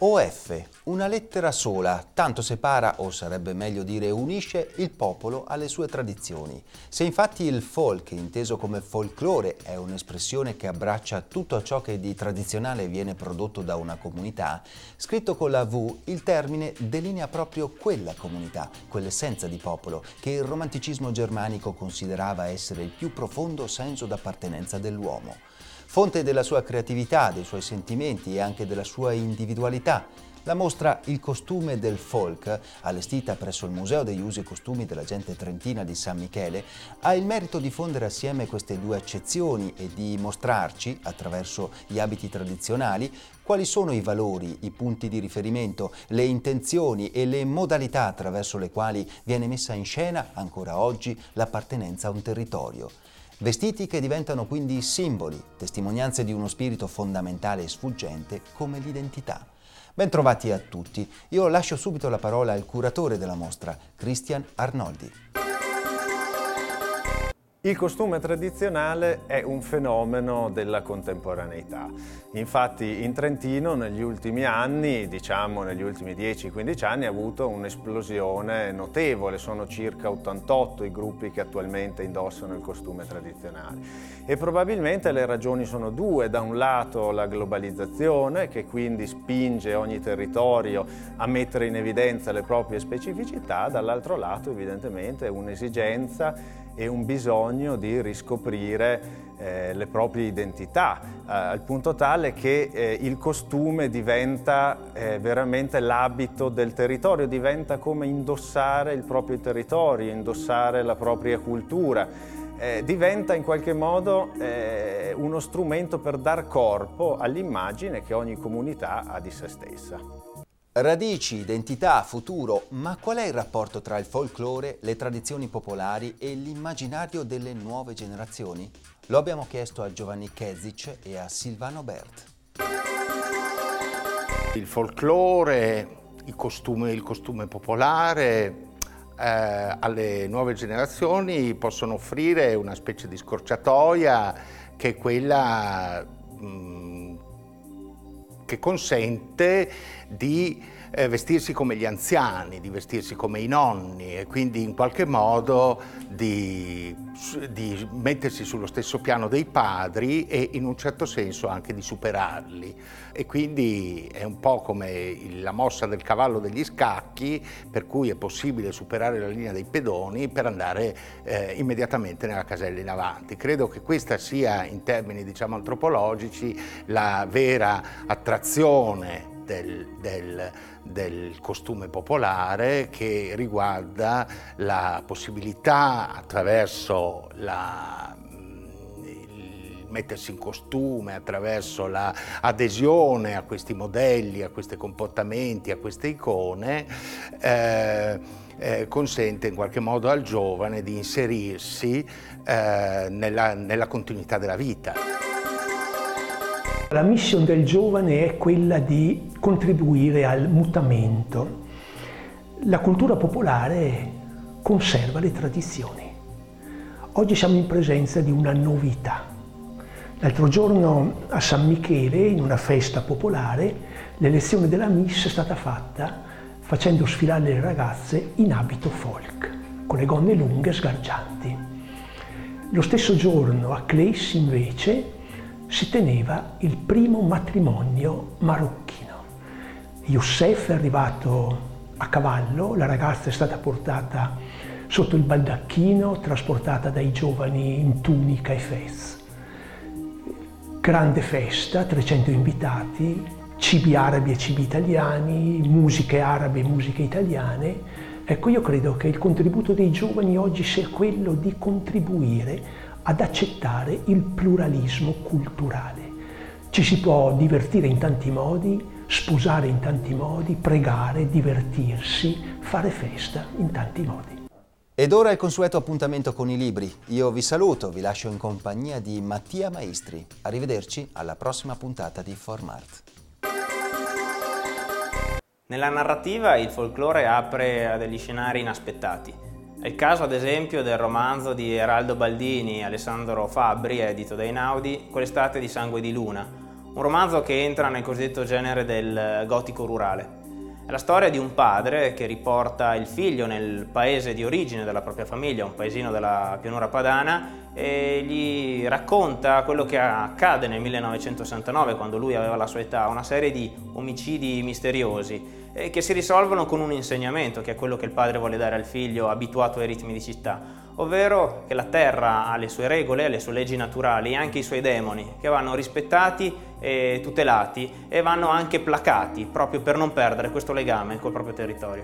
OF, una lettera sola, tanto separa, o sarebbe meglio dire unisce, il popolo alle sue tradizioni. Se infatti il folk, inteso come folklore, è un'espressione che abbraccia tutto ciò che di tradizionale viene prodotto da una comunità, scritto con la V, il termine delinea proprio quella comunità, quell'essenza di popolo, che il romanticismo germanico considerava essere il più profondo senso d'appartenenza dell'uomo fonte della sua creatività, dei suoi sentimenti e anche della sua individualità. La mostra Il costume del folk, allestita presso il Museo degli Usi e Costumi della Gente Trentina di San Michele, ha il merito di fondere assieme queste due accezioni e di mostrarci, attraverso gli abiti tradizionali, quali sono i valori, i punti di riferimento, le intenzioni e le modalità attraverso le quali viene messa in scena, ancora oggi, l'appartenenza a un territorio. Vestiti che diventano quindi simboli, testimonianze di uno spirito fondamentale e sfuggente come l'identità. Bentrovati a tutti. Io lascio subito la parola al curatore della mostra, Christian Arnoldi. Il costume tradizionale è un fenomeno della contemporaneità. Infatti in Trentino negli ultimi anni, diciamo negli ultimi 10-15 anni, ha avuto un'esplosione notevole. Sono circa 88 i gruppi che attualmente indossano il costume tradizionale. E probabilmente le ragioni sono due. Da un lato la globalizzazione che quindi spinge ogni territorio a mettere in evidenza le proprie specificità, dall'altro lato evidentemente un'esigenza e un bisogno di riscoprire eh, le proprie identità, eh, al punto tale che eh, il costume diventa eh, veramente l'abito del territorio, diventa come indossare il proprio territorio, indossare la propria cultura. Eh, diventa in qualche modo eh, uno strumento per dar corpo all'immagine che ogni comunità ha di se stessa. Radici, identità, futuro, ma qual è il rapporto tra il folklore, le tradizioni popolari e l'immaginario delle nuove generazioni? Lo abbiamo chiesto a Giovanni Kezic e a Silvano Bert. Il folklore, il costume, il costume popolare eh, alle nuove generazioni possono offrire una specie di scorciatoia che è quella mh, mm, che consente di eh, vestirsi come gli anziani, di vestirsi come i nonni e quindi in qualche modo di, di, mettersi sullo stesso piano dei padri e in un certo senso anche di superarli. E quindi è un po' come la mossa del cavallo degli scacchi, per cui è possibile superare la linea dei pedoni per andare eh, immediatamente nella casella in avanti. Credo che questa sia, in termini diciamo antropologici, la vera attrazione del, del, del, costume popolare che riguarda la possibilità attraverso la mettersi in costume, attraverso l'adesione a questi modelli, a questi comportamenti, a queste icone, eh, eh, consente in qualche modo al giovane di inserirsi eh, nella, nella continuità della vita. La missione del giovane è quella di contribuire al mutamento. La cultura popolare conserva le tradizioni. Oggi siamo in presenza di una novità. L'altro giorno a San Michele, in una festa popolare, l'elezione della Miss è stata fatta facendo sfilare le ragazze in abito folk, con le gonne lunghe e sgargianti. Lo stesso giorno a Clays invece si teneva il primo matrimonio marocchino. Youssef è arrivato a cavallo, la ragazza è stata portata sotto il baldacchino, trasportata dai giovani in tunica e fez. Grande festa, 300 invitati, cibi arabi e cibi italiani, musiche arabe e musiche italiane. Ecco, io credo che il contributo dei giovani oggi sia quello di contribuire ad accettare il pluralismo culturale. Ci si può divertire in tanti modi, sposare in tanti modi, pregare, divertirsi, fare festa in tanti modi. Ed ora il consueto appuntamento con i libri. Io vi saluto, vi lascio in compagnia di Mattia Maestri. Arrivederci alla prossima puntata di Formart. Nella narrativa il folklore apre a degli scenari inaspettati. È il caso ad esempio del romanzo di Eraldo Baldini e Alessandro Fabbri, edito da Einaudi, Quell'estate di sangue di luna, un romanzo che entra nel cosiddetto genere del gotico rurale. È la storia di un padre che riporta il figlio nel paese di origine della propria famiglia, un paesino della pianura padana, e gli racconta quello che accade nel 1969, quando lui aveva la sua età, una serie di omicidi misteriosi che si risolvono con un insegnamento, che è quello che il padre vuole dare al figlio abituato ai ritmi di città ovvero che la Terra ha le sue regole, le sue leggi naturali e anche i suoi demoni, che vanno rispettati e tutelati e vanno anche placati proprio per non perdere questo legame col proprio territorio.